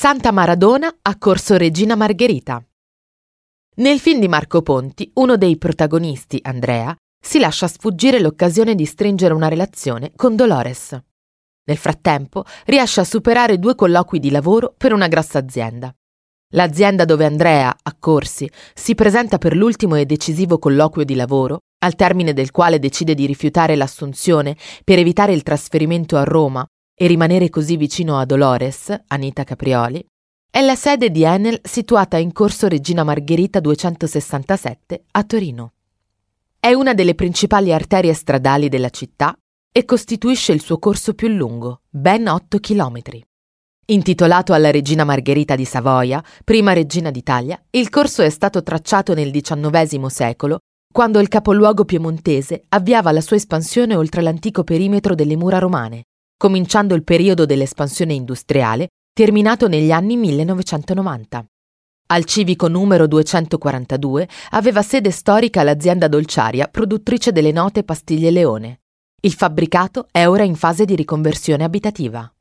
Santa Maradona a Corso Regina Margherita. Nel film di Marco Ponti, uno dei protagonisti, Andrea, si lascia sfuggire l'occasione di stringere una relazione con Dolores. Nel frattempo riesce a superare due colloqui di lavoro per una grossa azienda. L'azienda dove Andrea, a Corsi, si presenta per l'ultimo e decisivo colloquio di lavoro, al termine del quale decide di rifiutare l'assunzione per evitare il trasferimento a Roma e rimanere così vicino a Dolores, Anita Caprioli, è la sede di Enel situata in Corso Regina Margherita 267 a Torino. È una delle principali arterie stradali della città e costituisce il suo corso più lungo, ben 8 chilometri. Intitolato alla regina Margherita di Savoia, prima regina d'Italia, il corso è stato tracciato nel XIX secolo, quando il capoluogo piemontese avviava la sua espansione oltre l'antico perimetro delle mura romane, cominciando il periodo dell'espansione industriale, terminato negli anni 1990. Al civico numero 242 aveva sede storica l'azienda dolciaria produttrice delle note pastiglie Leone. Il fabbricato è ora in fase di riconversione abitativa.